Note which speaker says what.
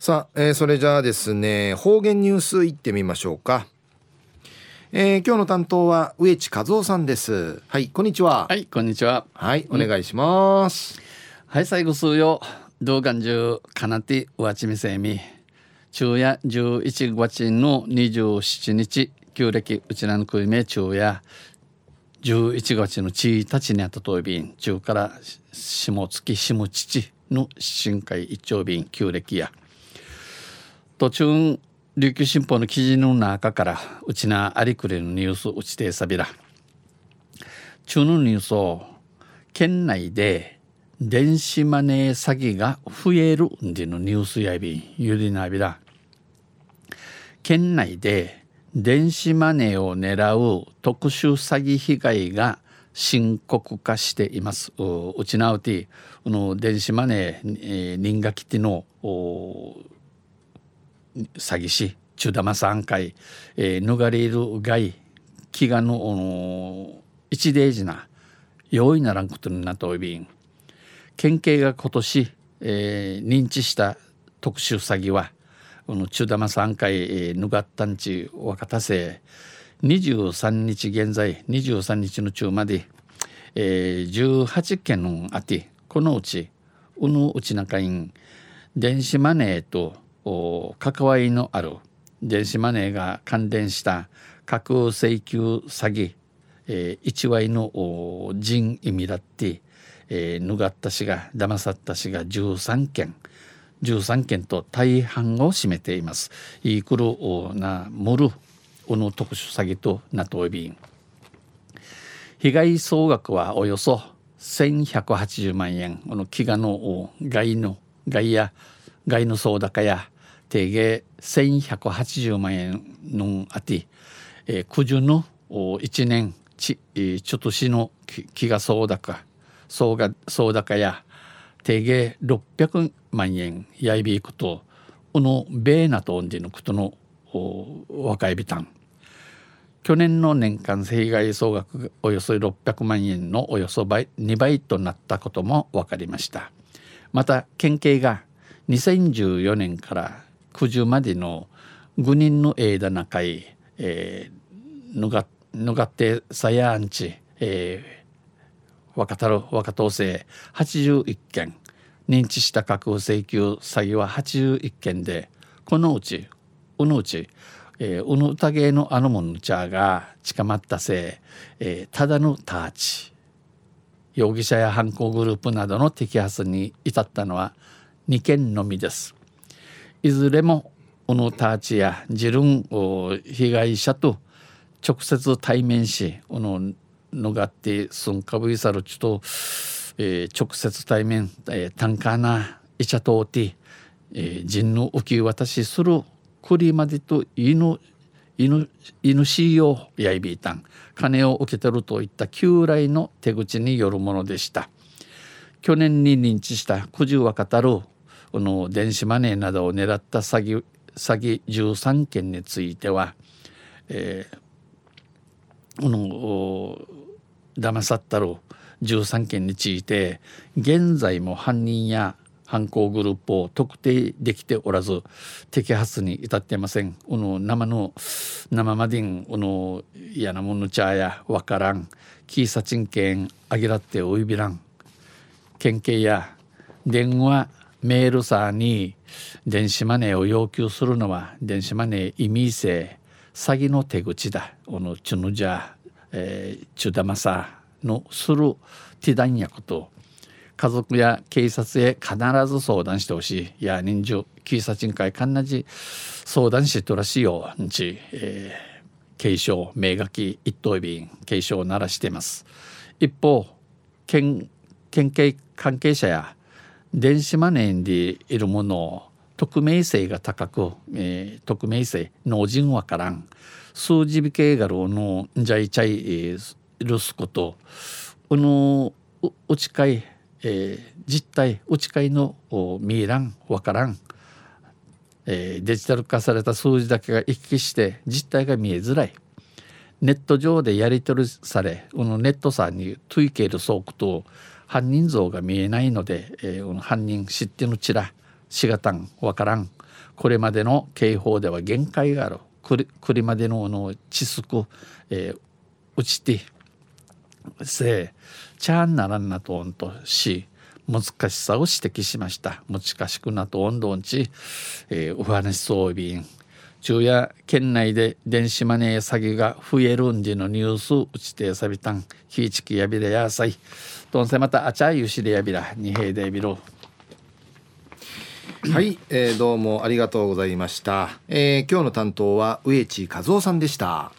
Speaker 1: さあ、えー、それじゃあですね方言ニュースいってみましょうか、えー、今日の担当は植地和夫さんです。はいこんにちは。
Speaker 2: はいこんにちは。
Speaker 1: はいお願いします、
Speaker 2: うん、はい最後数よ動画中かなてわちみせみ。昼夜11月の27日旧暦うちらの国名昼夜11月の1日にあったと便中から下月下父の新海一丁便旧暦や途中琉球新報の記事の中からうちなありくれのニュースうちてさびら中のニュースを県内で電子マネー詐欺が増えるんでのニュースやびゆりなびら県内で電子マネーを狙う特殊詐欺被害が深刻化しています。うちなうてこの電子マネー、えー、人がきての詐欺師中玉三回、えー、逃れる害飢餓の一大事な容易ならんことになっておびん。県警が今年、えー、認知した特殊詐欺はこの中玉三回、えー、ぬがったんち若田生23日現在23日の中まで、えー、18件のあってこのうちうぬうちなかいん電子マネーと関わりのある電子マネーが関連した架空請求詐欺、えー、1割の人意味だって、えー、ぬがったしが騙さったしが13件13件と大半を占めています。イークルなムルうの特殊詐欺となといびん被害総額はおよそ1180万円この飢餓の外の外や外の総高や定芸1180万円のあて、えー、九十の1年ち、ちょっとしの気が総高総が総高や定芸600万円やいびいくとこの米ナとんじのことの若いびたん。去年の年間被害総額およそ600万円のおよそ倍2倍となったことも分かりました。また県警が2014年から九十までの5人の枝中い、えー、ぬがぬがってさやんち、えー、若太郎若党生81件。認知した架空請求詐欺は81件でこのうちうのうちえー、うぬたげのあのもんちゃが近まったせい、えー、ただのターチ。容疑者や犯行グループなどの摘発に至ったのは2件のみです。いずれもうぬターチや自分被害者と直接対面しうぬのがってすんかぶいさるちと、えー、直接対面、えー、単価ないちゃとおて、えー、人の受け渡しするこりまでと犬犬犬しよやいびいたん。金を受け取るといった旧来の手口によるものでした。去年に認知した九十は語るこの電子マネーなどを狙った詐欺詐欺13件については、えー、この騙さったる13件について現在も犯人や犯行グループを特定できておらず摘発に至っていません。うの生の生マディンうの嫌なものちゃやわからんキーサチン券あげらっておいびらん県警や電話メールさんに電子マネーを要求するのは電子マネー意味性詐欺の手口だ。このチュヌジャ、えー、チュダマサのするティダンヤこと家族や警察へ必ず相談してほしい。いや、人情、警察委員会、かんなじ相談してとらしいよ。んち、えー、警鐘、名書き、一等便、警鐘を鳴らしています。一方、県、県警関係者や電子マネーでいるものを匿名性が高く、えー、匿名性、脳人わからん、数字引けがるのじゃいちゃい、えー、るすこと、うの、うちかい、えー、実態内海の見えらんわからん、えー、デジタル化された数字だけが行き来して実態が見えづらい。ネット上でやり取りされこのネットさんにトゥイケール倉庫と犯人像が見えないので、えー、犯人知ってのちらしがたんわからん。これまでの警報では限界があるくりくりまでのの知識、えー、うちてせちゃんならんなとんとし難しさを指摘しました。難しくなと温度んち、えー、お話そうびん昼夜県内で電子マネー詐欺が増えるんじのニュースうちてさびたん。ひいちきやびれやさい。どんせまたあちゃゆしでやびらにへいでびろ。
Speaker 1: はい、えー、どうもありがとうございました、えー、今日の担当は植地和夫さんでした。